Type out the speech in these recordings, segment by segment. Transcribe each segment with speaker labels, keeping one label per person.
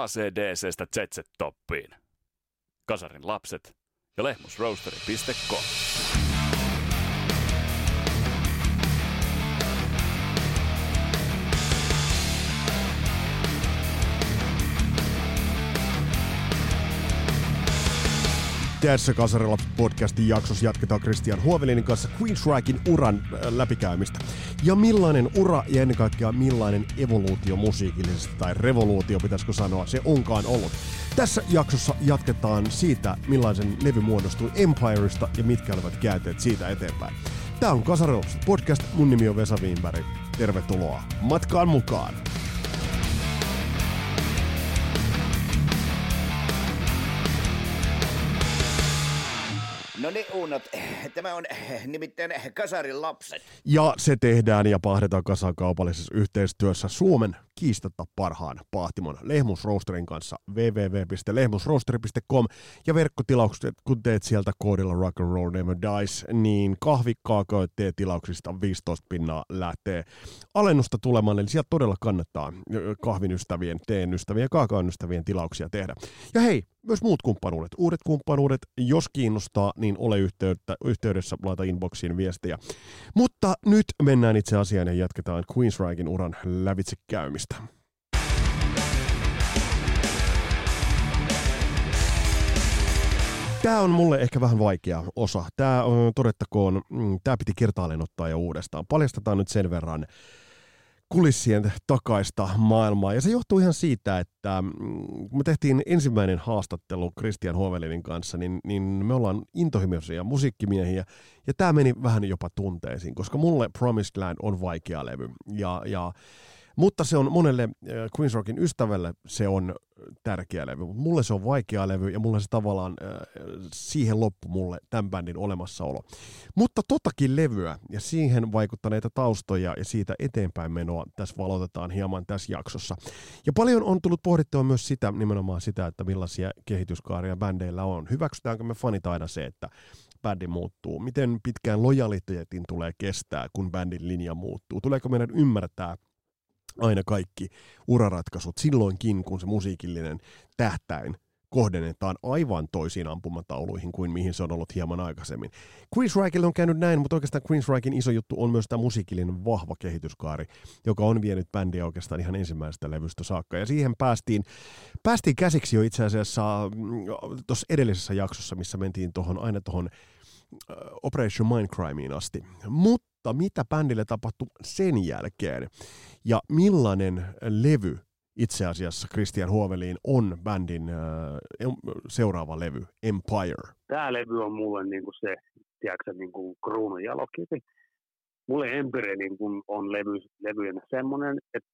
Speaker 1: ACDCstä ZZ-toppiin. Kasarin lapset ja lehmusroasteri.com.
Speaker 2: Tässä Kasarilla podcastin jaksossa jatketaan Christian Huovelinin kanssa Queensrykin uran äh, läpikäymistä. Ja millainen ura ja ennen kaikkea millainen evoluutio musiikillisesti tai revoluutio pitäisikö sanoa se onkaan ollut. Tässä jaksossa jatketaan siitä, millaisen levy muodostui Empireista ja mitkä olivat käänteet siitä eteenpäin. Tämä on Kasarilla podcast, mun nimi on Vesa Wienberg. Tervetuloa matkaan mukaan!
Speaker 3: Ne uunot, tämä on nimittäin Kasarin lapset.
Speaker 2: Ja se tehdään ja pahdetaan kasaan kaupallisessa yhteistyössä Suomen kiistatta parhaan pahtimon Lehmusroosterin kanssa www.lehmusroosteri.com ja verkkotilaukset, kun teet sieltä koodilla Rock and Roll Never Dies, niin kahvikkaako tilauksista 15 pinnaa lähtee alennusta tulemaan, eli sieltä todella kannattaa kahvin ystävien, teen ystävien kaakaon ystävien tilauksia tehdä. Ja hei, myös muut kumppanuudet, uudet kumppanuudet, jos kiinnostaa, niin ole yhteyttä, yhteydessä, laita inboxiin viestejä. Mutta nyt mennään itse asiaan ja jatketaan Queensrykin uran lävitse käymistä. Tämä on mulle ehkä vähän vaikea osa. Tämä todettakoon, mm, tämä piti kertaalleen ottaa jo uudestaan. Paljastetaan nyt sen verran kulissien takaista maailmaa. Ja se johtuu ihan siitä, että mm, kun me tehtiin ensimmäinen haastattelu Christian Hovelinin kanssa, niin, niin me ollaan intohimoisia musiikkimiehiä. Ja tämä meni vähän jopa tunteisiin, koska mulle Promised Land on vaikea levy. Ja, ja mutta se on monelle äh, Queen's Rockin ystävälle se on tärkeä levy. Mulle se on vaikea levy ja mulle se tavallaan äh, siihen loppu mulle tämän bändin olemassaolo. Mutta totakin levyä ja siihen vaikuttaneita taustoja ja siitä eteenpäin menoa tässä valotetaan hieman tässä jaksossa. Ja paljon on tullut pohdittua myös sitä, nimenomaan sitä, että millaisia kehityskaaria bändeillä on. Hyväksytäänkö me fanit aina se, että bändi muuttuu? Miten pitkään lojaliteetin tulee kestää, kun bändin linja muuttuu? Tuleeko meidän ymmärtää aina kaikki uraratkaisut silloinkin, kun se musiikillinen tähtäin kohdennetaan aivan toisiin ampumatauluihin kuin mihin se on ollut hieman aikaisemmin. Queensrykeille on käynyt näin, mutta oikeastaan Queensrykin iso juttu on myös tämä musiikillinen vahva kehityskaari, joka on vienyt bändiä oikeastaan ihan ensimmäisestä levystä saakka. Ja siihen päästiin, päästiin käsiksi jo itse asiassa mm, tuossa edellisessä jaksossa, missä mentiin tohon, aina tuohon Operation Mindcrimeen asti. Mutta mitä bändille tapahtui sen jälkeen ja millainen levy itse asiassa Christian Huoveliin on bändin äh, seuraava levy, Empire?
Speaker 4: Tämä levy on mulle niin kuin se, tiedätkö, niin kuin kruunun jalokivi. Mulle Empire niin kuin on levy, levyjen semmoinen, että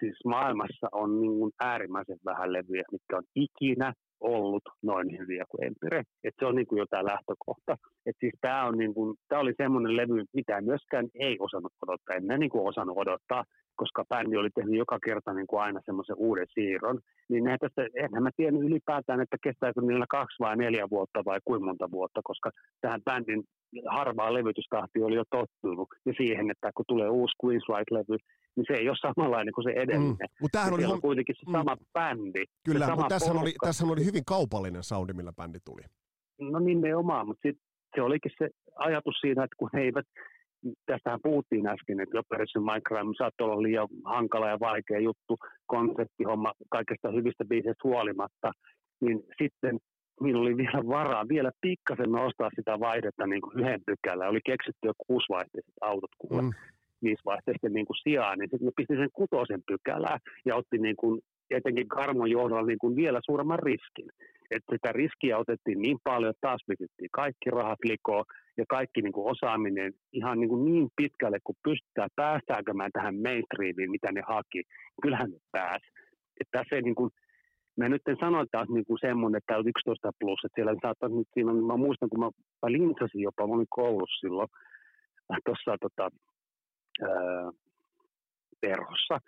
Speaker 4: siis maailmassa on niin kuin äärimmäisen vähän levyjä, mitkä on ikinä ollut noin hyviä kuin Empire. Et se on niin kuin jo tämä lähtökohta. Siis tämä, on niin kuin, oli semmoinen levy, mitä myöskään ei osannut odottaa. En niin kuin osannut odottaa, koska bändi oli tehnyt joka kerta niin kuin aina semmoisen uuden siirron. Niin eihän tästä, enhän mä tiennyt ylipäätään, että kestääkö niillä kaksi vai neljä vuotta vai kuinka monta vuotta, koska tähän bändin harvaa levytystahti oli jo tottunut. Ja siihen, että kun tulee uusi Queensryche-levy, niin se ei ole samanlainen kuin se edellinen. Mm,
Speaker 2: mutta tämähän oli
Speaker 4: on kuitenkin se sama mm, bändi.
Speaker 2: Kyllä, mutta tässä oli, tässä oli hyvin kaupallinen soundi, millä bändi tuli.
Speaker 4: No nimenomaan, mutta sit se olikin se ajatus siinä, että kun he eivät, tästähän puhuttiin äsken, että Operation Minecraft saattoi olla liian hankala ja vaikea juttu, konseptihomma kaikesta hyvistä biiseistä huolimatta, niin sitten minulla oli vielä varaa vielä pikkasen nostaa sitä vaihdetta niin kuin yhden pykälän. Oli keksitty jo kuusivaihteiset autot kuule. Mm viisivaihteisten niin kuin sijaan, niin sitten pistin sen kutosen pykälää ja otti niin kuin, etenkin Karmon johdolla niin kuin vielä suuremman riskin. Että sitä riskiä otettiin niin paljon, että taas pistettiin kaikki rahat likoon ja kaikki niin kuin osaaminen ihan niin, kuin niin pitkälle, kun pystytään, päästäänkö mä tähän mainstreamiin, mitä ne haki. Kyllähän ne pääsi. Että tässä ei niin kuin, Mä nyt en sano taas niin semmoinen, että on 11 plus, että siellä saattaa nyt siinä, mä muistan, kun mä, mä lintsasin jopa, mä olin koulussa silloin, tuossa tota, ää, perhossa,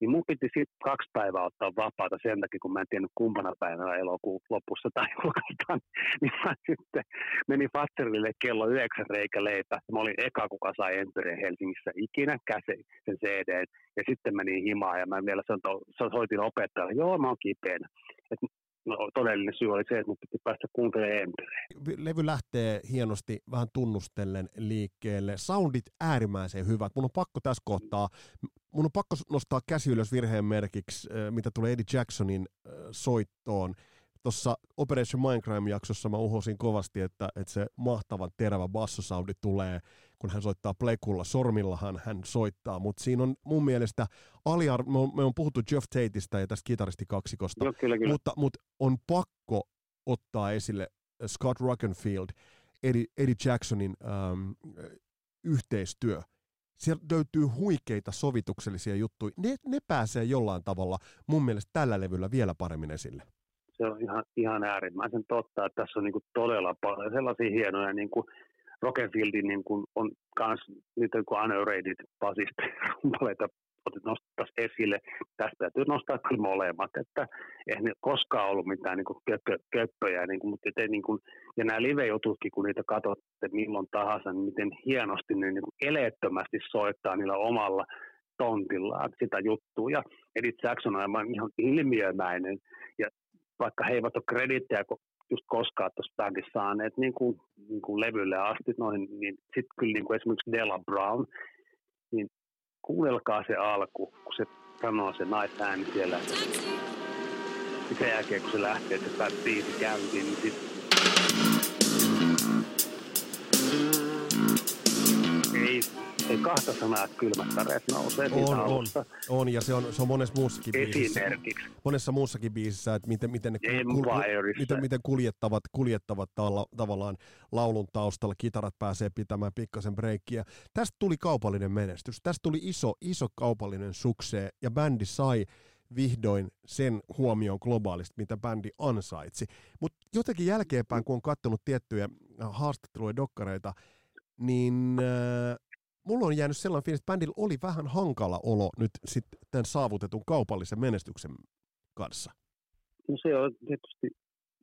Speaker 4: niin mun piti sitten kaksi päivää ottaa vapaata sen takia, kun mä en tiennyt kumpana päivänä elokuun lopussa tai julkaistaan. Niin mä sitten menin Fatserille kello yhdeksän reikä leipä. Mä olin eka, kuka sai Empireen Helsingissä ikinä käsi sen CD. Ja sitten menin himaan ja mä vielä soitin opettajalle, joo mä oon kipeänä. Et no, todellinen syy oli se, että mun piti päästä kuuntelemaan Empireen.
Speaker 2: Levy lähtee hienosti vähän tunnustellen liikkeelle. Soundit äärimmäisen hyvät. Mun on pakko tässä kohtaa, mun on pakko nostaa käsi ylös virheen merkiksi, mitä tulee Eddie Jacksonin soittoon tuossa Operation Mindcrime-jaksossa mä uhosin kovasti, että, että se mahtavan terävä bassosoundi tulee, kun hän soittaa plekulla. Sormillahan hän soittaa, mutta siinä on mun mielestä aliar... Me on, me on puhuttu Jeff Tateista ja tästä kitaristikaksikosta,
Speaker 4: no, kyllä, kyllä.
Speaker 2: Mutta, mutta on pakko ottaa esille Scott Rockenfield, Eddie, Eddie Jacksonin ähm, yhteistyö. Siellä löytyy huikeita sovituksellisia juttuja. Ne, ne pääsee jollain tavalla mun mielestä tällä levyllä vielä paremmin esille
Speaker 4: se on ihan, ihan äärimmäisen totta, että tässä on niin todella paljon sellaisia hienoja niin kuin Rockenfieldin niin kuin on kans niitä kuin Unrated basista rumpaleita nostaisi esille. Tästä täytyy nostaa kyllä molemmat, että eihän ne koskaan ollut mitään niin köppö, köppöjä, niin kuin, mutta te, niin kuin, ja nämä live-jututkin, kun niitä katsotte milloin tahansa, niin miten hienosti ne niin eleettömästi soittaa niillä omalla tontillaan sitä juttua. Ja Edith Jackson on ihan ilmiömäinen ja vaikka he eivät ole kredittejä just koskaan tuossa bändissä saaneet niin kuin, niin kuin levylle asti, noin, niin sitten kyllä niin kuin esimerkiksi Della Brown, niin kuunnelkaa se alku, kun se sanoo se naisääni siellä. Sen jälkeen, kun se lähtee, että se biisi käyntiin, niin sitten ei, kahta sanaa, että kylmät väreet nousee
Speaker 2: on, on, on, ja se on, se on monessa muussakin
Speaker 4: biisissä.
Speaker 2: Monessa muussakin biisissä, että miten, miten, ne kul, miten, miten kuljettavat, kuljettavat talla, tavallaan laulun taustalla, kitarat pääsee pitämään pikkasen breikkiä. Tästä tuli kaupallinen menestys. Tästä tuli iso, iso kaupallinen suksee, ja bändi sai vihdoin sen huomioon globaalisti, mitä bändi ansaitsi. Mutta jotenkin jälkeenpäin, kun on katsonut tiettyjä haastatteluja, dokkareita, niin äh, mulla on jäänyt sellainen fiilis, että bändillä oli vähän hankala olo nyt sitten tämän saavutetun kaupallisen menestyksen kanssa.
Speaker 4: No se on tietysti,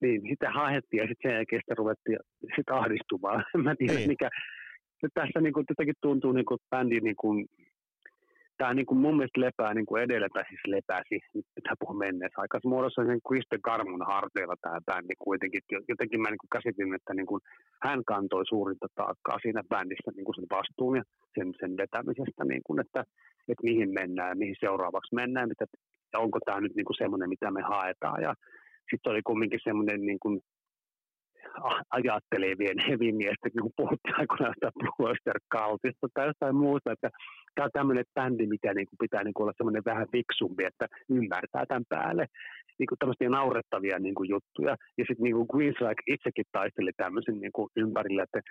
Speaker 4: niin sitä haettiin ja sitten sen jälkeen sitä ruvettiin sit ahdistumaan. Mä tiedän, niin. mikä, tässä niin kuin, jotenkin tuntuu, niin kuin, että bändi niin kuin, tämä niin kuin mun mielestä lepää niin kuin edellä, tai siis lepäsi, nyt pitää puhua menneessä aikassa muodossa sen Krista Garmun harteilla tämä bändi kuitenkin. Jotenkin mä niin kuin käsitin, että niin kuin hän kantoi suurinta taakkaa siinä bändissä niin kuin sen vastuun ja sen, sen vetämisestä, niin kuin, että, että mihin mennään ja mihin seuraavaksi mennään, mitä, onko tämä nyt niin kuin semmoinen, mitä me haetaan. Ja sitten oli kumminkin semmoinen niin kuin ajattelevien hevimiestä, kun puhuttiin aikoinaan sitä Bluester Cultista tai jostain muusta, että tämä on tämmöinen bändi, mikä niin kuin pitää niin kuin olla semmoinen vähän fiksumpi, että ymmärtää tämän päälle niin kuin tämmöisiä naurettavia niin kuin juttuja. Ja sitten niin Queensryche itsekin taisteli tämmöisen niin kuin ympärillä, että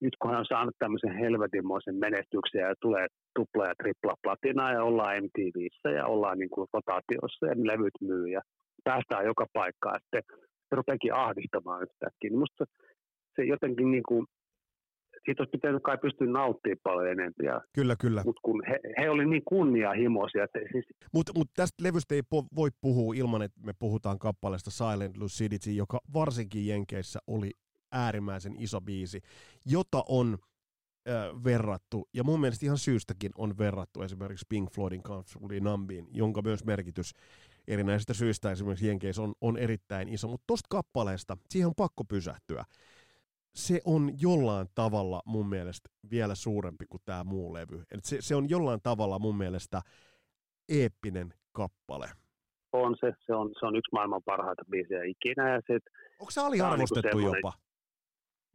Speaker 4: nyt kun hän on saanut tämmöisen helvetinmoisen menestyksen ja tulee tupla ja tripla platinaa ja ollaan MTVissä ja ollaan niin kuin rotaatiossa ja levyt myy ja päästään joka paikkaan. Sitten se rupeakin ahdistamaan yhtäkkiä. Niin musta se jotenkin niin kuin siitä olisi pitänyt kai pystyä nauttimaan paljon enemmän.
Speaker 2: Kyllä, kyllä.
Speaker 4: Mutta kun he, he oli niin kunnianhimoisia. Siis...
Speaker 2: Mutta mut tästä levystä ei po- voi puhua ilman, että me puhutaan kappaleesta Silent Lucidity, joka varsinkin Jenkeissä oli äärimmäisen iso biisi, jota on äh, verrattu, ja mun mielestä ihan syystäkin on verrattu esimerkiksi Pink Floydin Comfortably Numbiin, jonka myös merkitys erinäisistä syistä esimerkiksi Jenkeissä on, on erittäin iso, mutta tosta kappaleesta siihen on pakko pysähtyä se on jollain tavalla mun mielestä vielä suurempi kuin tämä muu levy. Eli se, se on jollain tavalla mun mielestä eeppinen kappale.
Speaker 4: On se, se on, se on yksi maailman parhaita biisejä ikinä. Ja sit,
Speaker 2: Onko se aliarvostettu niin jopa?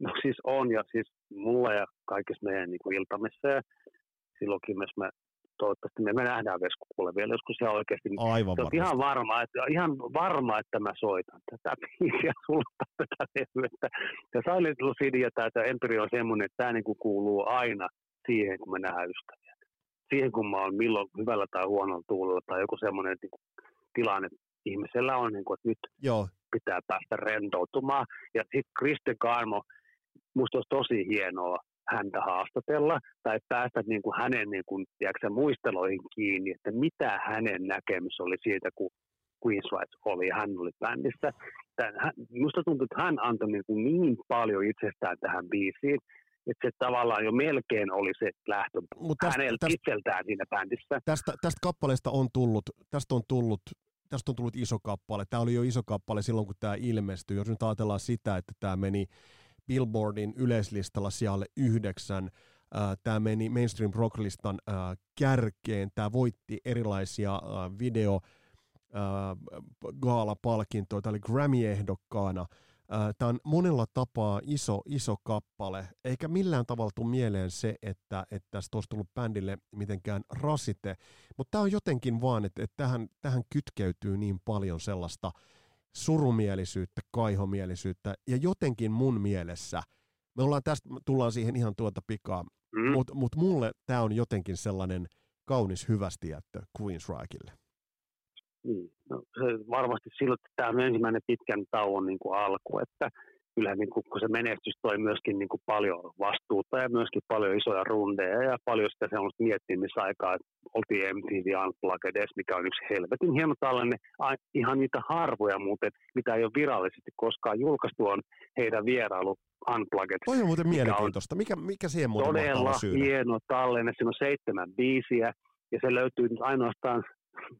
Speaker 4: No siis on, ja siis mulla ja kaikissa meidän niin kuin iltamissa ja silloinkin myös me toivottavasti me, me nähdään Veskukulle vielä joskus ihan oikeasti.
Speaker 2: Aivan
Speaker 4: varmasti. ihan varma, että, ihan varma, että mä soitan tätä biisiä sulla tätä levyä. Ja Silent Lucid ja tämä Empire on semmoinen, että tämä niinku kuuluu aina siihen, kun me nähdään ystäviä. Siihen, kun mä oon milloin hyvällä tai huonolla tuulella tai joku semmoinen niinku, tilanne ihmisellä on, niinku, että nyt Joo. pitää päästä rentoutumaan. Ja sitten Kristen Karmo, musta olisi tosi hienoa, häntä haastatella tai päästä niin kuin hänen niin kuin, tiedätkö, muisteloihin kiinni, että mitä hänen näkemys oli siitä, kun Queen's Rights oli ja hän oli bändissä. Tämän, musta tuntuu, että hän antoi niin, kuin niin paljon itsestään tähän biisiin, että se tavallaan jo melkein oli se lähtö Mut tästä, häneltä tästä, itseltään siinä bändissä.
Speaker 2: Tästä, tästä kappaleesta on tullut, tästä on tullut tästä on tullut iso kappale. Tämä oli jo iso kappale silloin, kun tämä ilmestyi. Jos nyt ajatellaan sitä, että tämä meni Billboardin yleislistalla sijalle yhdeksän, tämä meni mainstream rocklistan kärkeen, tämä voitti erilaisia video gaala-palkintoja, tämä oli Grammy-ehdokkaana – Tämä on monella tapaa iso, iso kappale, eikä millään tavalla tule mieleen se, että, että tästä olisi tullut bändille mitenkään rasite, mutta tämä on jotenkin vaan, että, että tähän, tähän kytkeytyy niin paljon sellaista surumielisyyttä, kaihomielisyyttä, ja jotenkin mun mielessä, me ollaan tästä, tullaan siihen ihan tuota pikaa, mm. mutta mut mulle tämä on jotenkin sellainen kaunis hyvästijättö Queensrycheille.
Speaker 4: Niin, no, varmasti silloin, että tämä on ensimmäinen pitkän tauon niin kuin alku, että kyllä niin kuin, kun se menestys toi myöskin niin kuin paljon vastuuta ja myöskin paljon isoja rundeja ja paljon sitä sellaista miettimisaikaa, että oltiin MTV Unplugged edes, mikä on yksi helvetin hieno tällainen, ihan niitä harvoja muuten, mitä ei ole virallisesti koskaan julkaistu, on heidän vierailu Unplugged.
Speaker 2: Toi on muuten mielenkiintoista. Mikä, mikä siihen muuten
Speaker 4: Todella hieno tallenne, siinä on seitsemän biisiä ja se löytyy nyt ainoastaan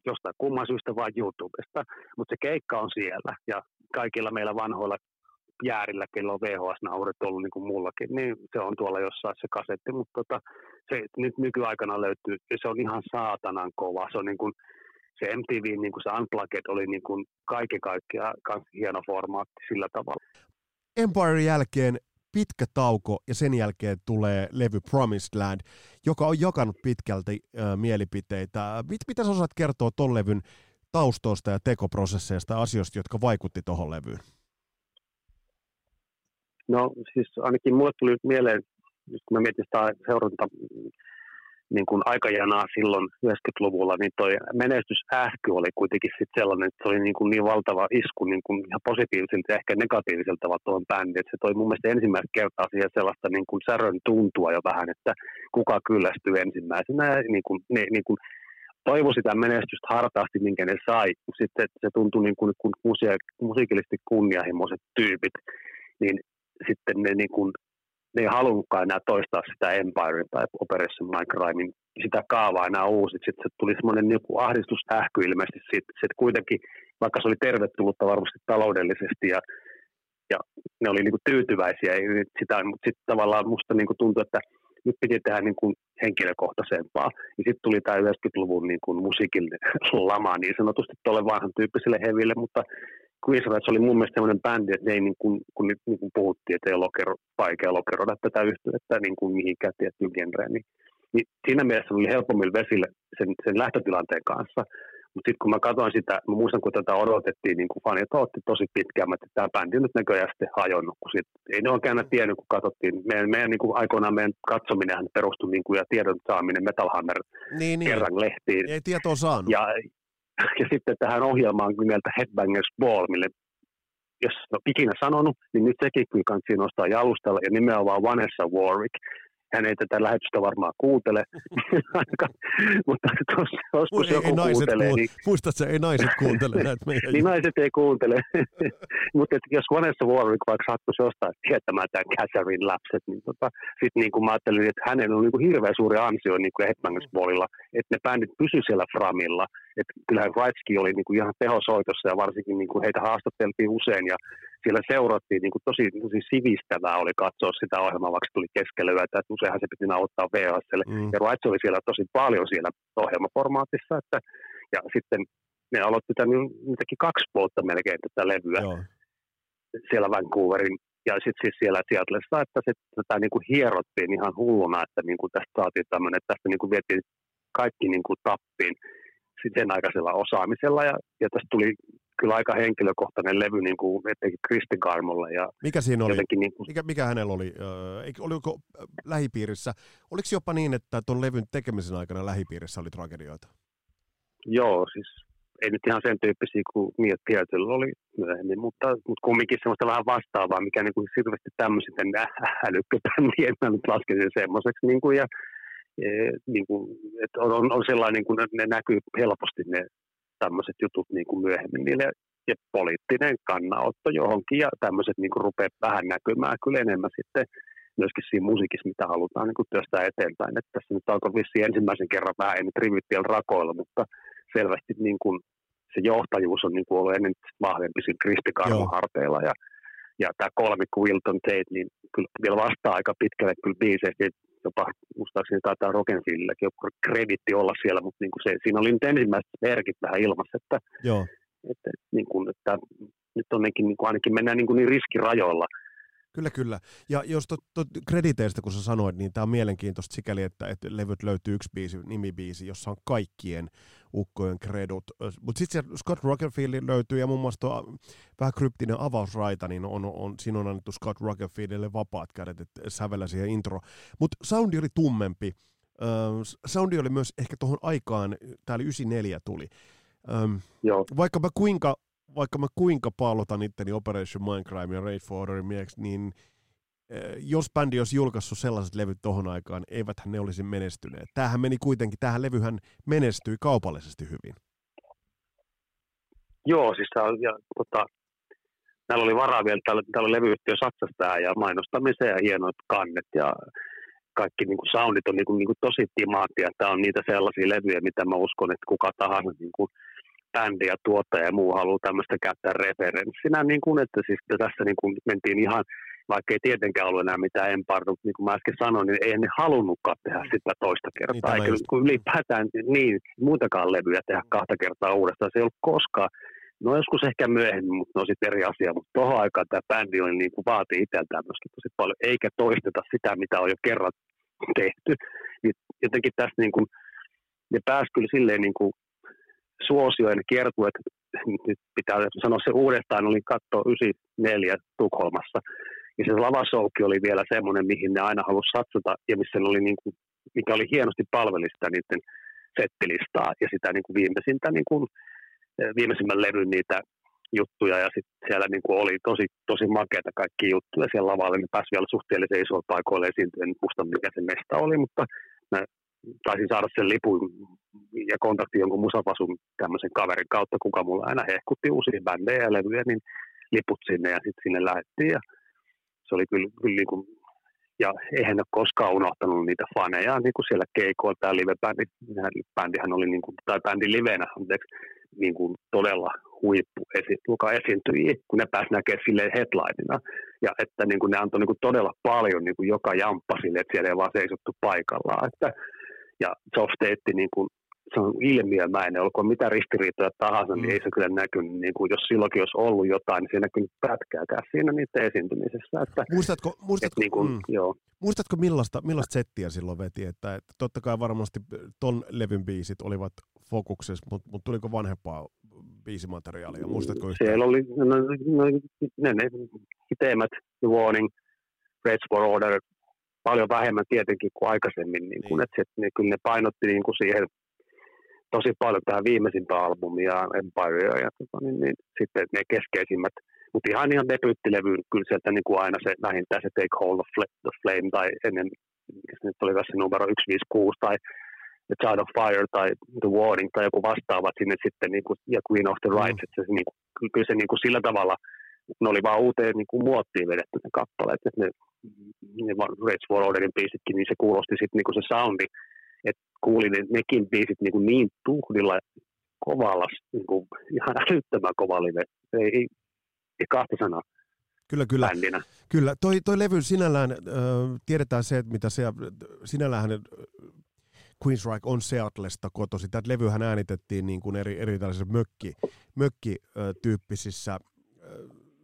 Speaker 4: jostain kumman syystä vaan YouTubesta, mutta se keikka on siellä ja kaikilla meillä vanhoilla jäärillä, kello on VHS-naurit ollut niin kuin mullakin, niin se on tuolla jossain se kasetti, mutta tota, se nyt nykyaikana löytyy, ja se on ihan saatanan kova, se on niin kuin, se MTV, niin kuin se Unplugged oli niin kuin kaiken kaikkiaan hieno formaatti sillä tavalla.
Speaker 2: Empire jälkeen pitkä tauko ja sen jälkeen tulee levy Promised Land, joka on jakanut pitkälti äh, mielipiteitä. Mit, mitä sä osaat kertoa ton levyn taustoista ja tekoprosesseista ja asioista, jotka vaikutti tuohon levyyn?
Speaker 4: No siis ainakin mulle tuli mieleen, kun mä mietin sitä seuranta niin kuin aikajanaa silloin 90-luvulla, niin toi menestysähky oli kuitenkin sit sellainen, että se oli niin, kuin niin valtava isku niin kuin ihan positiiviselta ja ehkä negatiiviselta tavalla tuohon bändiin. Että se toi mun mielestä ensimmäistä kertaa siihen sellaista niin kuin särön tuntua jo vähän, että kuka kyllästyy ensimmäisenä. Ja niin kuin, ne, niin kuin toivo sitä menestystä hartaasti, minkä ne sai. Sitten se tuntui niin kuin, kun musiikillisesti kunnianhimoiset tyypit, niin sitten ne niin kuin ne ei halunnutkaan enää toistaa sitä Empire tai Operation Mindcrimein sitä kaavaa enää uusi. Sitten se tuli semmoinen niin ahdistusähky ilmeisesti siitä, sit kuitenkin, vaikka se oli tervetullutta varmasti taloudellisesti ja, ja ne oli niin kuin tyytyväisiä sitä, mutta sitten tavallaan musta niin kuin tuntui, että nyt piti tehdä niin kuin henkilökohtaisempaa. Ja sitten tuli tämä 90-luvun niin kuin musiikillinen lama niin sanotusti tuolle vanhan tyyppiselle heville, mutta Queensrÿche oli mun mielestä sellainen bändi, että ei niin kuin, kun nyt niin kuin puhuttiin, että ei ole lokero, vaikea lokeroida tätä yhteyttä niin kuin mihinkään tiettyyn genreen, niin, niin siinä mielessä oli helpommin vesille sen, sen lähtötilanteen kanssa. Mutta sitten kun mä katsoin sitä, mä muistan kun tätä odotettiin, niin kuin fanit odotti tosi pitkään, että tämä bändi on nyt näköjään sitten hajonnut. Kun sit, ei ne oikein tiennyt, kun katsottiin. Meidän, meidän niin kuin aikoinaan meidän katsominen perustui niin kuin, ja tiedon saaminen Metal Hammer niin, niin. kerran lehtiin.
Speaker 2: Ei tietoa saanut.
Speaker 4: Ja, ja sitten tähän ohjelmaan nimeltä Headbangers Ball, mille jos on ikinä sanonut, niin nyt sekin kyllä kannattaa nostaa jalustalla, ja nimenomaan Vanessa Warwick, hän ei tätä lähetystä varmaan kuuntele, mutta joskus joku ei kuuntelee. Kuul...
Speaker 2: Niin... Muistatko, ei naiset kuuntele näitä meidän
Speaker 4: Niin naiset ei kuuntele. mutta jos Vanessa Warwick vaikka sattuisi jostain tietämään tämän Catherine lapset, niin tota, sitten niin kuin mä ajattelin, että hänellä on niin kuin hirveän suuri ansio niin kuin Hetmangesballilla, että ne bändit pysyivät siellä framilla. Että kyllähän Wrightski oli niin kuin ihan tehosoitossa ja varsinkin niin kuin heitä haastatteltiin usein ja siellä seurattiin niin kuin tosi, tosi sivistävää oli katsoa sitä ohjelmaa, vaikka tuli keskellä yötä, että useinhan se piti nauttaa VHSlle. Mm. Ja Rights oli siellä tosi paljon siellä ohjelmaformaatissa, että, ja sitten ne aloitti tämän jotenkin kaksi vuotta melkein tätä levyä Joo. siellä Vancouverin ja sitten siis siellä Seattlessa, että se, tätä niin kuin hierottiin ihan hulluna, että niin kuin tästä saatiin tämmöinen, että tästä niin kuin vietiin kaikki niin kuin tappiin sen aikaisella osaamisella ja, ja tästä tuli kyllä aika henkilökohtainen levy niin kuin etenkin Kristi Karmolle. Ja
Speaker 2: mikä siinä oli? Niin kuin... mikä, mikä hänellä oli? Äh, oliko lähipiirissä? Oliko jopa niin, että tuon levyn tekemisen aikana lähipiirissä oli tragedioita?
Speaker 4: Joo, siis ei nyt ihan sen tyyppisiä kuin Neil Peartilla oli myöhemmin, mutta, mutta kumminkin semmoista vähän vastaavaa, mikä niin kuin hirveästi tämmöisen älykköbändi, en mä nyt laskisi semmoiseksi. Niin kuin, ja, e, niin kuin, että on, on, on sellainen, niin kuin ne näkyy helposti ne tämmöiset jutut niin kuin myöhemmin niille. Ja poliittinen kannanotto johonkin ja tämmöiset niin kuin rupeaa vähän näkymään kyllä enemmän sitten myöskin siinä musiikissa, mitä halutaan niin kuin työstää eteenpäin. Että tässä nyt alkoi vissiin ensimmäisen kerran vähän, ei nyt rivit vielä rakoilla, mutta selvästi niin kuin se johtajuus on niin kuin ollut ennen vahvempi siinä Kristi harteilla. Ja, ja tämä kolmikko Wilton Tate, niin kyllä vielä vastaa aika pitkälle kyllä biiseistä, jopa muistaakseni taitaa Rockenfieldillekin joku kreditti olla siellä, mutta niin kuin se, siinä oli nyt ensimmäiset merkit vähän ilmassa, että,
Speaker 2: Joo.
Speaker 4: että, niin kuin, että nyt onnekin niin kuin ainakin mennään niin, kuin niin riskirajoilla,
Speaker 2: Kyllä, kyllä. Ja jos to, to, krediteistä, kun sä sanoit, niin tämä on mielenkiintoista sikäli, että, että levyt löytyy yksi biisi, nimibiisi, jossa on kaikkien ukkojen kredut. Mutta sitten Scott Rockefeller löytyy, ja muun muassa tuo vähän kryptinen avausraita, niin on, on, siinä on annettu Scott Rockefellerille vapaat kädet, että sävellä siihen intro. Mutta soundi oli tummempi. Uh, soundi oli myös ehkä tuohon aikaan, tämä oli 94 tuli. Um,
Speaker 4: Joo.
Speaker 2: Vaikka mä kuinka vaikka mä kuinka pallotan itteni Operation Mindcrime ja Raid for Orderin mieksi, niin eh, jos bändi olisi julkaissut sellaiset levyt tohon aikaan, eiväthän ne olisi menestyneet. Tämähän meni kuitenkin, tähän levyhän menestyi kaupallisesti hyvin.
Speaker 4: Joo, siis tämä ja, tota, täällä oli varaa vielä, täällä, täällä levyyhtiö satsasi tähän ja mainostamiseen ja hienot kannet ja kaikki niin kuin soundit on niin kuin, niin kuin tosi timaattia. Tämä on niitä sellaisia levyjä, mitä mä uskon, että kuka tahansa niin kuin bändi ja tuottaja ja muu haluaa tämmöistä käyttää referenssinä, niin kuin, että siis tässä niin kuin mentiin ihan, vaikka ei tietenkään ollut enää mitään empardu, niin kuin mä äsken sanoin, niin ei ne halunnutkaan tehdä sitä toista kertaa, niin, eikä just... kun ylipäätään niin, muutakaan levyjä tehdä kahta kertaa uudestaan, se ei ollut koskaan, No joskus ehkä myöhemmin, mutta no sitten eri asia. Mutta tuohon aikaan tämä bändi oli niin kuin vaatii itseltään myöskin tosi paljon, eikä toisteta sitä, mitä on jo kerran tehty. Niin jotenkin tässä niin kuin, ne pääsi kyllä silleen niin kuin suosioiden kiertueet, nyt pitää sanoa se uudestaan, oli katto 94 Tukholmassa. Ja se lavasouki oli vielä semmoinen, mihin ne aina halusi satsata ja missä oli niin kuin, mikä oli hienosti palveli sitä niiden settilistaa ja sitä niin kuin viimeisintä niin kuin, eh, viimeisimmän levyn niitä juttuja ja sitten siellä niin kuin oli tosi, tosi makeita kaikki juttuja siellä lavalla. Ne pääsi vielä suhteellisen isoilla paikoilla esiintyä, en muista mikä se mesta oli, mutta mä taisin saada sen lipun ja kontakti jonkun musapasun tämmöisen kaverin kautta, kuka mulla aina hehkutti uusia bändejä ja levyjä, niin liput sinne ja sitten sinne lähettiin ja se oli kyllä, kyllä niin kuin, ja eihän ne koskaan unohtanut niitä faneja niin kuin siellä keikoilla. Tämä live-bändi, bändihän oli, niin kuin, tai bändi livenä, anteeksi, niin kuin todella huippu esi, esiintyjiä, kun ne pääsi näkemään silleen headlinina. Ja että niin kuin ne antoi niin kuin todella paljon niin kuin joka jamppa sille, että siellä ei vaan seisottu paikallaan. Että ja softeetti niin kuin, se on ilmiömäinen, olkoon mitä ristiriitoja tahansa, niin mm. niin ei se kyllä näkynyt, niin kuin, jos silloinkin olisi ollut jotain, niin se näkyy pätkääkään siinä niiden esiintymisessä. Että,
Speaker 2: muistatko, muistatko,
Speaker 4: että, niin kuin, mm, joo.
Speaker 2: muistatko millaista, millaista settiä silloin veti? Että, että totta kai varmasti ton levyn biisit olivat fokuksessa, mutta, mutta tuliko vanhempaa biisimateriaalia? Muistatko yhtään?
Speaker 4: Siellä oli no, no, ne, ne teemät, The Warning, Rage for Order, paljon vähemmän tietenkin kuin aikaisemmin. Niin kuin, niin. että, että ne, kyllä ne painotti niin kuin siihen tosi paljon tähän viimeisintä albumia, Empire ja tota, niin, niin, sitten ne keskeisimmät. Mutta ihan ihan debyyttilevy, kyllä sieltä niin kuin aina se vähintään se Take Hold of the Flame tai ennen, mikä se nyt oli tässä numero 156 tai The Child of Fire tai The Warning tai joku vastaava sinne sitten niin kuin, ja Queen of the Rights, mm. että se, niin kuin, kyllä se niin kuin sillä tavalla, ne oli vaan uuteen niin kuin muottiin vedetty ne kappaleet, että ne ne Rage for Orderin biisitkin, niin se kuulosti sitten niinku se soundi, että kuulin ne, nekin biisit niinku niin tuhdilla kovalla, niinku, ihan älyttömän kova live. Ei, ei, ei kahta sanaa.
Speaker 2: Kyllä, kyllä.
Speaker 4: Bändinä.
Speaker 2: Kyllä, toi, toi levy sinällään, äh, tiedetään se, että mitä se, sinällään äh, Queensryche on Seatlesta kotosi. Tätä levyhän äänitettiin niin kuin eri, eri tällaisissa mökki, mökkityyppisissä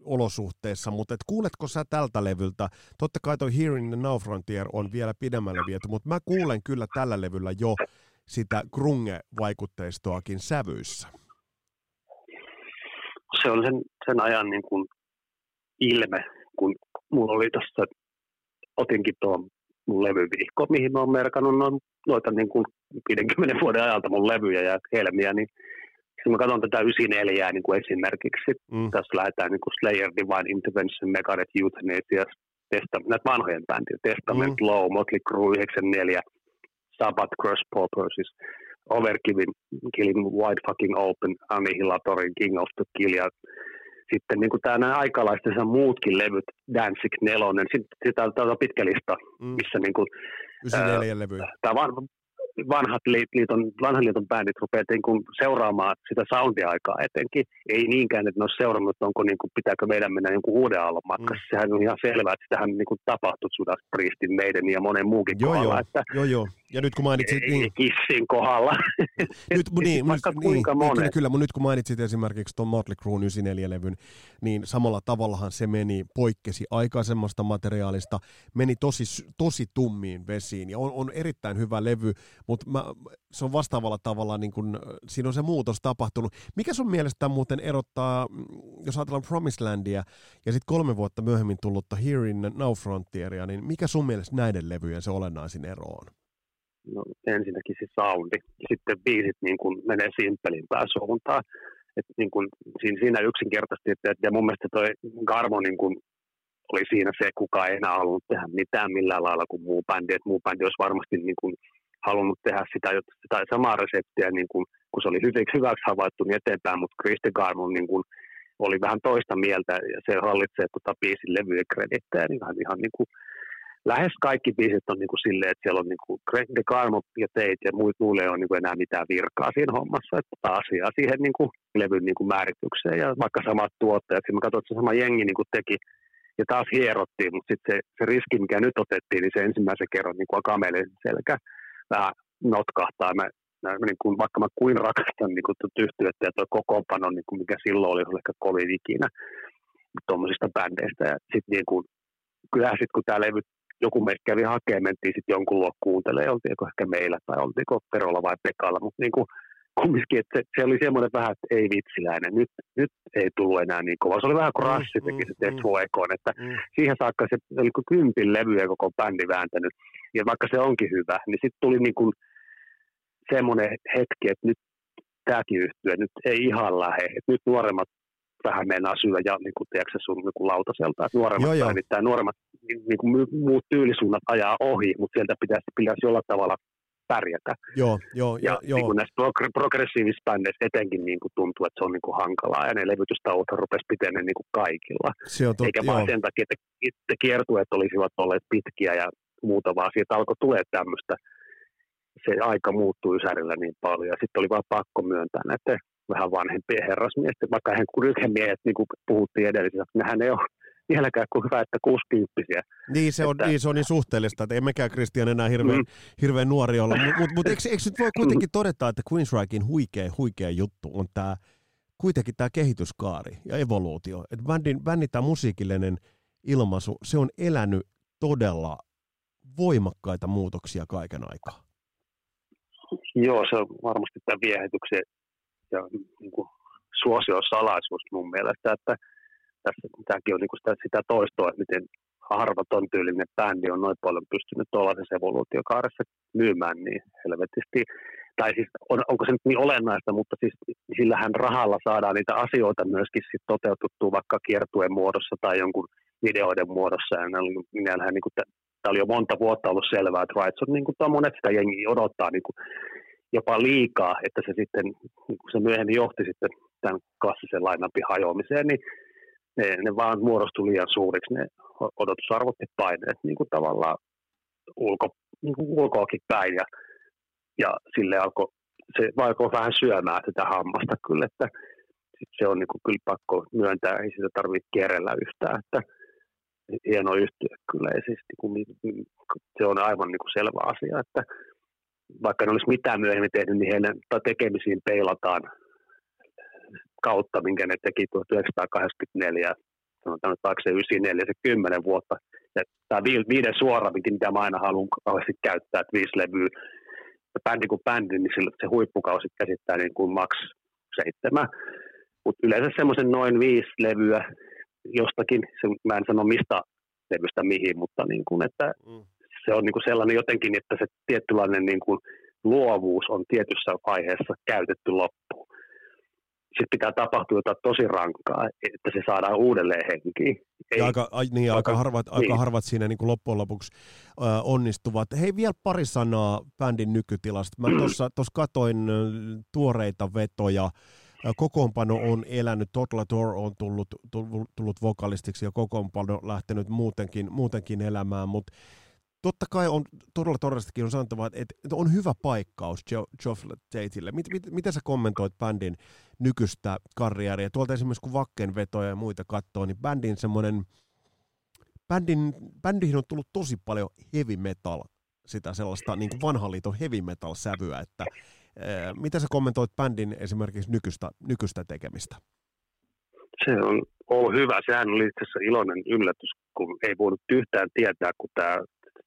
Speaker 2: olosuhteissa, mutta et kuuletko sä tältä levyltä, totta kai toi Hearing the Now Frontier on vielä pidemmälle viety, mutta mä kuulen kyllä tällä levyllä jo sitä grunge-vaikutteistoakin sävyissä.
Speaker 4: Se on sen, sen ajan niin kuin ilme, kun mulla oli tuossa, otinkin tuon mun levyvihko, mihin mä oon merkannut noin, noita niin kuin 50 vuoden ajalta mun levyjä ja helmiä, niin Sitten mä katson tätä 94 niin kuin esimerkiksi. Mm. Tässä lähdetään niin kuin Slayer, Divine Intervention, Megadeth, Euthanasia, Testa- näitä vanhojen bändejä, Testament, mm. Low, Motley Crue, 94, Sabbath, Crush, Paupersis, Overkillin, Killing Wide Fucking Open, Annihilatorin, King of the Kill ja sitten niin tämä nämä aikalaistensa muutkin levyt, Danzig 4, sitten sitä on pitkä lista, mm. missä niin kuin,
Speaker 2: 94 levyjä.
Speaker 4: Tämä van, vanhat liiton, vanhan liiton bändit rupeaa niin kuin seuraamaan sitä soundia-aikaa etenkin. Ei niinkään, että ne olisi seurannut, onko, niin kuin, pitääkö meidän mennä jonkun uuden aallon matkassa. Mm. Sehän on ihan selvää, että sitähän niin kuin tapahtui Judas Priestin, meidän ja monen muukin
Speaker 2: joo,
Speaker 4: kohdalla.
Speaker 2: Joo,
Speaker 4: että
Speaker 2: joo, joo. Ja nyt kun mainitsit...
Speaker 4: Niin, kissin kohdalla.
Speaker 2: Nyt, niin,
Speaker 4: Vaikka
Speaker 2: niin,
Speaker 4: kuinka
Speaker 2: niin,
Speaker 4: monet.
Speaker 2: kyllä, kyllä, mutta nyt kun mainitsit esimerkiksi tuon Motley Crue 94-levyn, niin samalla tavallahan se meni, poikkesi aikaisemmasta materiaalista, meni tosi, tosi tummiin vesiin ja on, on erittäin hyvä levy, mutta mä, se on vastaavalla tavalla, niin kun, siinä on se muutos tapahtunut. Mikä sun mielestä muuten erottaa, mm, jos ajatellaan Promised Landia ja sitten kolme vuotta myöhemmin tullutta Here in Now Frontieria, niin mikä sun mielestä näiden levyjen se olennaisin ero on?
Speaker 4: No, ensinnäkin se soundi. Sitten biisit niin kuin menee simpelimpään suuntaan. Et niin kuin, siinä, siinä yksinkertaisesti, että, ja mun mielestä toi Garmo niin kuin, oli siinä se, kuka ei enää halunnut tehdä mitään millään lailla kuin muu bändi. Et muu bändi olisi varmasti niin kuin, halunnut tehdä sitä, sitä samaa reseptiä, niin kuin, kun se oli hyväksi, hyväksi havaittu, niin eteenpäin, mutta Christy Garmon niin kuin, oli vähän toista mieltä, ja se hallitsee tuota biisin levyjen kredittejä, niin ihan, ihan niin kuin, lähes kaikki biisit on niin kuin silleen, että siellä on kuin Greg de Carmo ja Teit ja muut, muille ei ole niin kuin enää mitään virkaa siinä hommassa, että asiaa siihen niin kuin levyn kuin määritykseen ja vaikka samat tuottajat, mä katsoin, että se sama jengi niin kuin teki ja taas hierottiin, mutta sitten se, se, riski, mikä nyt otettiin, niin se ensimmäisen kerran niin kuin meille selkä vähän notkahtaa. Mä, mä, niin kuin, vaikka mä kuin rakastan niin kuin yhtyettä ja tuo kokoonpano, niin kuin mikä silloin oli, oli ehkä kovin ikinä tuommoisista bändeistä. Ja sitten niin kuin, kyllähän sitten kun tämä levy joku meistä kävi hakemaan, mentiin sitten jonkun luo kuuntelemaan, oltiinko ehkä meillä tai oltiinko Perolla vai Pekalla, mutta niin kuin, kumminkin, että se, se, oli semmoinen vähän, että ei vitsiläinen, nyt, nyt ei tullut enää niin kova. Se oli vähän kuin Rassi teki se Death mm, että mm. siihen saakka se oli kuin kympin levyä koko bändi vääntänyt. Ja vaikka se onkin hyvä, niin sitten tuli niin kuin semmoinen hetki, että nyt tämäkin yhtyy, nyt ei ihan lähe. Että nyt nuoremmat vähän meinaa syödä ja niin kuin, tiedätkö, sun niin kuin lautaselta. Että nuoremmat, joo, joo. Päivittää, nuoremmat niin, niin kuin muut tyylisuunnat ajaa ohi, mutta sieltä pitäisi, pitäisi jollain tavalla pärjätä.
Speaker 2: Joo, joo,
Speaker 4: ja
Speaker 2: joo.
Speaker 4: Niin kuin näissä progr- progressiivisissa bändeissä etenkin niin kuin tuntuu, että se on niin kuin hankalaa, ja ne levytystauot rupesi pitenemään niin kuin kaikilla.
Speaker 2: Se on tot,
Speaker 4: Eikä vain
Speaker 2: joo.
Speaker 4: sen takia, että, että kiertueet olisivat olleet pitkiä ja muuta, vaan siitä alkoi tulee tämmöistä, se aika muuttui Ysärillä niin paljon, ja sitten oli vaan pakko myöntää näiden vähän vanhempien herrasmiesten, vaikka hän rykemiehet, niin kuin puhuttiin edellisessä, nehän ei ole vieläkään kuin hyvä, että 60
Speaker 2: Niin se, on,
Speaker 4: Että-
Speaker 2: niin se on niin suhteellista, että ei mekään Kristian enää hirveän,
Speaker 4: Mm.
Speaker 2: hirveän nuori olla. Mutta mut, mut eikö, eikö nyt voi kuitenkin todeta, että Queensrykin huikea, huikea juttu on tämä kuitenkin tämä kehityskaari ja evoluutio. Että bändin, bändin tämä musiikillinen ilmaisu, se on elänyt todella voimakkaita muutoksia kaiken aikaa.
Speaker 4: Joo, se on varmasti tämän viehätyksen ja niin kuin, suosion salaisuus mun mielestä, että tässä tämäkin on niin kuin sitä, sitä toistoa, että miten harva ton tyylinen bändi on noin paljon pystynyt tuollaisessa evoluutiokaaressa myymään niin helvetisti. Tai siis on, onko se nyt niin olennaista, mutta siis sillähän rahalla saadaan niitä asioita myöskin sit toteutettua vaikka kiertueen muodossa tai jonkun videoiden muodossa. Ja niillähän niin kuin, tämä oli jo monta vuotta ollut selvää, että Rights on niin kuin, monet sitä jengiä odottaa niin kuin, jopa liikaa, että se sitten, niin kuin se myöhemmin johti sitten tämän klassisen lainapin hajoamiseen, niin ne, ne vaan muodostui liian suuriksi ne odotusarvot ja paineet niin kuin tavallaan ulko, niin kuin ulkoakin päin. Ja, ja sille alkoi, se alkoi vähän syömään sitä hammasta kyllä, että se on niin kuin kyllä pakko myöntää, ei sitä tarvitse kierrellä yhtään, että hieno yhtyä kyllä, ja siis niin kuin, se on aivan niin kuin selvä asia, että vaikka ne olisi mitään myöhemmin tehnyt, niin heidän tekemisiin peilataan kautta, minkä ne teki 1984, sanotaan nyt vaikka se 94, se 10 vuotta. Ja tämä vi- viiden suora, mitä mä aina haluan kauheasti käyttää, että viisi levyä, ja bändi kuin bändi, niin sillä se huippukausi käsittää niin kuin maks seitsemän. Mutta yleensä semmoisen noin viisi levyä jostakin, se, mä en sano mistä levystä mihin, mutta niin kuin, että
Speaker 2: Mm.
Speaker 4: Se on niin kuin sellainen jotenkin, että se tietynlainen niin kuin luovuus on tietyssä vaiheessa käytetty loppuun. sitten pitää tapahtua jotain tosi rankkaa, että se saadaan uudelleen henkiin.
Speaker 2: Ei, ja aika, ai, niin, aika, harvat, niin. aika harvat siinä niin kuin loppujen lopuksi ö, onnistuvat. Hei, vielä pari sanaa bändin nykytilasta. Mä tuossa katoin tuoreita vetoja. Kokoonpano on elänyt, Toddler Tor on tullut, tullut, tullut vokalistiksi ja kokoonpano lähtenyt muutenkin, muutenkin elämään, mutta totta kai on todella todellakin on sanottava, että on hyvä paikkaus Geoff Tateille. Mit, mit, miten sä kommentoit bändin nykyistä karriaria? Tuolta esimerkiksi kun Vakken vetoja ja muita katsoo, niin bändin semmoinen, bändin, bändihin on tullut tosi paljon heavy metal, sitä sellaista niin kuin vanhan liiton heavy metal sävyä, että mitä sä kommentoit bändin esimerkiksi nykyistä, nykyistä tekemistä?
Speaker 4: Se on ollut hyvä. Sehän oli itse asiassa iloinen yllätys, kun ei voinut yhtään tietää, kun tämä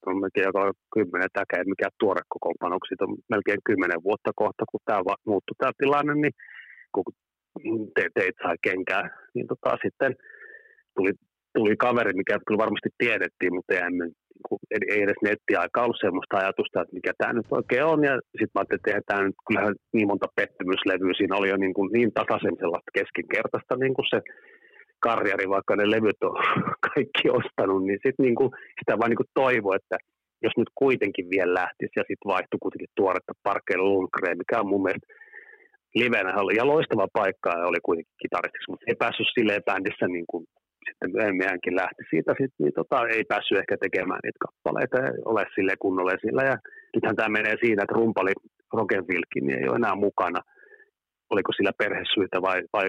Speaker 4: on melkein joka kymmenen täkä, mikä tuore kokoonpano, siitä on melkein kymmenen vuotta kohta, kun tämä muuttui tämä tilanne, niin kun te, teit sai kenkää, niin tota, sitten tuli, tuli kaveri, mikä kyllä varmasti tiedettiin, mutta ei, ei, ei edes nettiaika ollut sellaista ajatusta, että mikä tämä nyt oikein on. Ja sitten mä ajattelin, että tämä nyt, kyllähän niin monta pettymyslevyä, siinä oli jo niin, kuin, niin sellaista keskinkertaista niin kuin se karjari, vaikka ne levyt on kaikki ostanut, niin sit niinku, sitä vaan niinku toivo, että jos nyt kuitenkin vielä lähtisi ja sitten vaihtui kuitenkin tuoretta Parker Lundgren, mikä on mun mielestä livenä ja loistava paikka ja oli kuitenkin kitaristiksi, mutta ei päässyt silleen bändissä niin kuin sitten myöhemminkin lähti siitä, sit, niin tota, ei päässyt ehkä tekemään niitä kappaleita ja ole sille kunnolla sillä. Ja nythän tämä menee siinä, että rumpali Rogenfilkin niin ei ole enää mukana. Oliko sillä perhesyitä vai, vai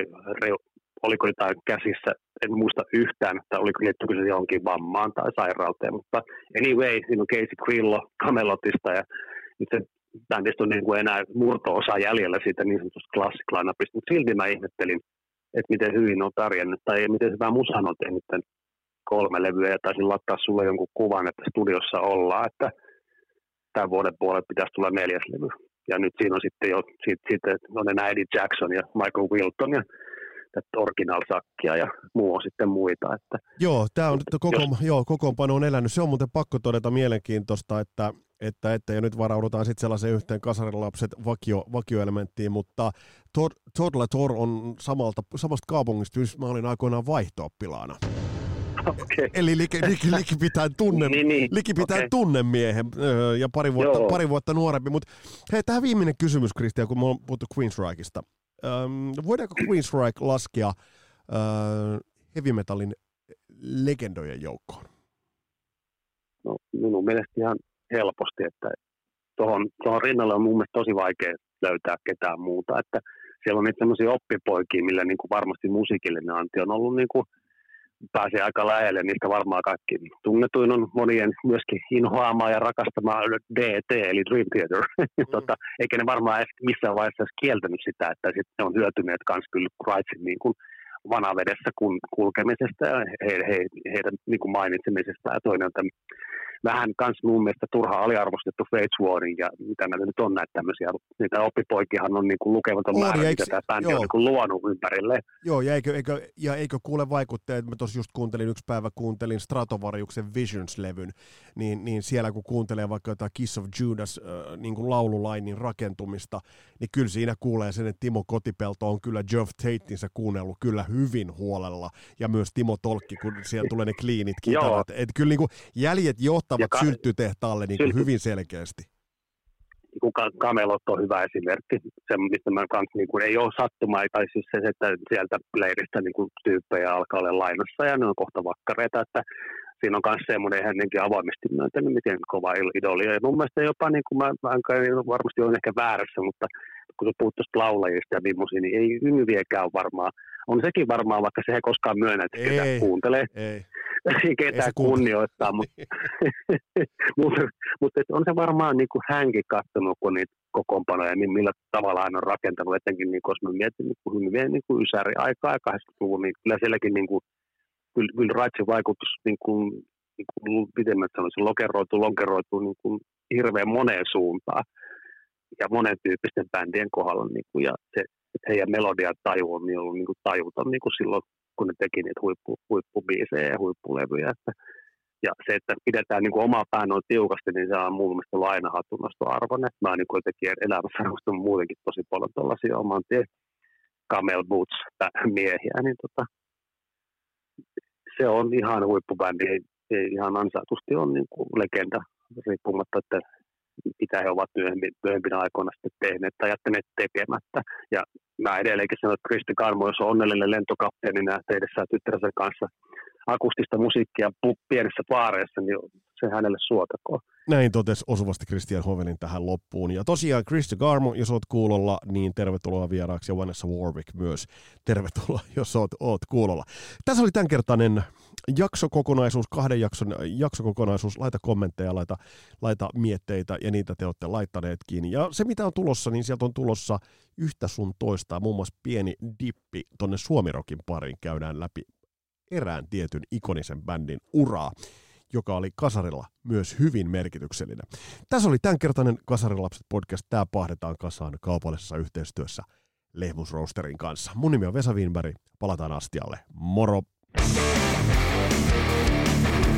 Speaker 4: oliko jotain käsissä, en muista yhtään, että oliko liittyykö se johonkin vammaan tai sairauteen, mutta anyway, siinä on Casey Grillo Camelotista ja nyt se bändistä on niin kuin enää murto-osa jäljellä siitä niin sanotusta classic lineupista, mutta silti mä ihmettelin, että miten hyvin on tarjennut tai miten hyvä musan on tehnyt tämän kolme levyä ja taisin laittaa sulle jonkun kuvan, että studiossa ollaan, että tämän vuoden puolella pitäisi tulla neljäs levy. Ja nyt siinä on sitten jo, sit, sitten on enää Eddie Jackson ja Michael Wilton ja että original sakkia ja muu on sitten muita. Että,
Speaker 2: joo, tämä on koko, jos... joo, kokoonpano on elänyt. Se on muuten pakko todeta mielenkiintoista, että, että, että ja nyt varaudutaan sitten sellaiseen yhteen kasarilapset vakio, vakioelementtiin, mutta Tor, Toddler Tor on samalta, samasta kaupungista, missä mä olin aikoinaan vaihto-oppilaana.
Speaker 4: Okay.
Speaker 2: Eli liki, liki, liki pitää tunne, niin, niin. Liki pitää okay. tunnemiehen ja pari vuotta, pari vuotta nuorempi. Mutta hei, tähän viimeinen kysymys, Kristian, kun me on puhuttu Queensrycheista. Ähm, voidaanko Queensryche laskea äh, heavy metalin legendojen joukkoon?
Speaker 4: No, minun mielestä ihan helposti, että tuohon, tuohon rinnalle on mun mielestä tosi vaikea löytää ketään muuta, että siellä on niitä semmoisia oppipoikia, millä niin kuin varmasti musiikillinen anti on ollut niin kuin pääsee aika lähelle, niistä varmaan kaikki tunnetuin on monien myöskin inhoamaa ja rakastamaa DT, eli Dream Theater. Mm. tota, eikä ne varmaan edes missään vaiheessa edes kieltänyt sitä, että sit ne on hyötyneet myös kyllä Kreuzin niin kuin vanavedessä kun, kulkemisesta ja he, he, heidän niin kuin mainitsemisesta. Ja toinen on tämän vähän kans mun mielestä turha aliarvostettu Fates Warin ja mitä näitä nyt on näitä tämmöisiä, niitä oppipoikihan on niin kuin lukematon määrä, mitä tämä bändi on niin kuin luonut ympärille.
Speaker 2: Joo, ja eikö, eikö, ja eikö kuule vaikutteet, mä tuossa just kuuntelin yksi päivä, kuuntelin Stratovariuksen Visions-levyn, niin, niin siellä kun kuuntelee vaikka jotain Kiss of Judas äh, niin kuin laululainin rakentumista, niin kyllä siinä kuulee sen, että Timo Kotipelto on kyllä Geoff Tatetinsa kuunnellut kyllä hyvin huolella, ja myös Timo Tolkki, kun siellä tulee ne kliinit kitarat. Että kyllä niin kuin jäljet johtavat ka- sylttytehtaalle niin kuin hyvin selkeästi.
Speaker 4: Niin kuin Kamelot on hyvä esimerkki, se, mistä mä kans, niin kuin, ei ole sattumaa, tai siis se, että sieltä leiristä niin kuin, tyyppejä alkaa olla lainassa ja ne on kohta vakkareita, että siinä on myös semmoinen hänenkin avoimesti myöntänyt, miten kova idoli. Ja mun mielestä jopa, niin kuin mä, mä varmasti olen ehkä väärässä, mutta kun sä puhut tuosta laulajista ja millaisia, niin ei Yngviekään ole varmaan. On sekin varmaan, vaikka se ei koskaan myönnä, että ketä kuuntelee. Ei. ketään kunnioittaa, mutta, mutta, mutta on se varmaan niin kuin hänkin katsonut, kun niitä kokoonpanoja, niin millä tavalla hän on rakentanut, etenkin niin, jos mä mietin niin kuin hyvin niin kuin ysäri aikaa ja 80-luvun, niin kyllä sielläkin niin kuin, kyllä, kyllä Raitsin vaikutus, niin kuin, niin kuin pidemmät sanoisin, lokeroituu, lonkeroituu niin kuin hirveän moneen suuntaan ja monen tyyppisten bändien kohdalla. Niin kuin, ja se, että heidän melodian taju on niin ollut niin kuin tajuton niin kuin silloin kun ne teki niitä huippu, huippubiisejä ja huippulevyjä. Että, ja se, että pidetään niin kuin omaa pää noin tiukasti, niin se on mun mielestä aina hatunnosto arvon. Että mä niin kuin jotenkin elämässä arvostan muutenkin tosi paljon tuollaisia oman tien Camel Boots miehiä, niin tota, se on ihan huippubändi, ei, ei ihan ansaitusti on niin kuin legenda, riippumatta, että mitä he ovat myöhempinä aikoina sitten tehneet tai jättäneet tekemättä. Ja mä edelleenkin sanon, että Kristi Karmo, jos on onnellinen lentokapteenina tehdessä tyttärensä kanssa akustista musiikkia pienissä baareissa, niin se hänelle suotakoon.
Speaker 2: Näin totesi osuvasti Christian Hovelin tähän loppuun. Ja tosiaan Chris Garmo, jos oot kuulolla, niin tervetuloa vieraaksi ja Vanessa Warwick myös. Tervetuloa, jos oot, oot kuulolla. Tässä oli tämänkertainen jaksokokonaisuus, kahden jakson jaksokokonaisuus. Laita kommentteja, laita, laita mietteitä ja niitä te olette laittaneetkin. Ja se mitä on tulossa, niin sieltä on tulossa yhtä sun toista, muun muassa pieni dippi tonne Suomirokin pariin käydään läpi erään tietyn ikonisen bändin uraa joka oli Kasarilla myös hyvin merkityksellinen. Tässä oli tämänkertainen Kasarilapset podcast. Tämä pahdetaan kasaan kaupallisessa yhteistyössä Lehmus Roasterin kanssa. Mun nimi on Vesa Winberg. Palataan astialle. Moro! Thank you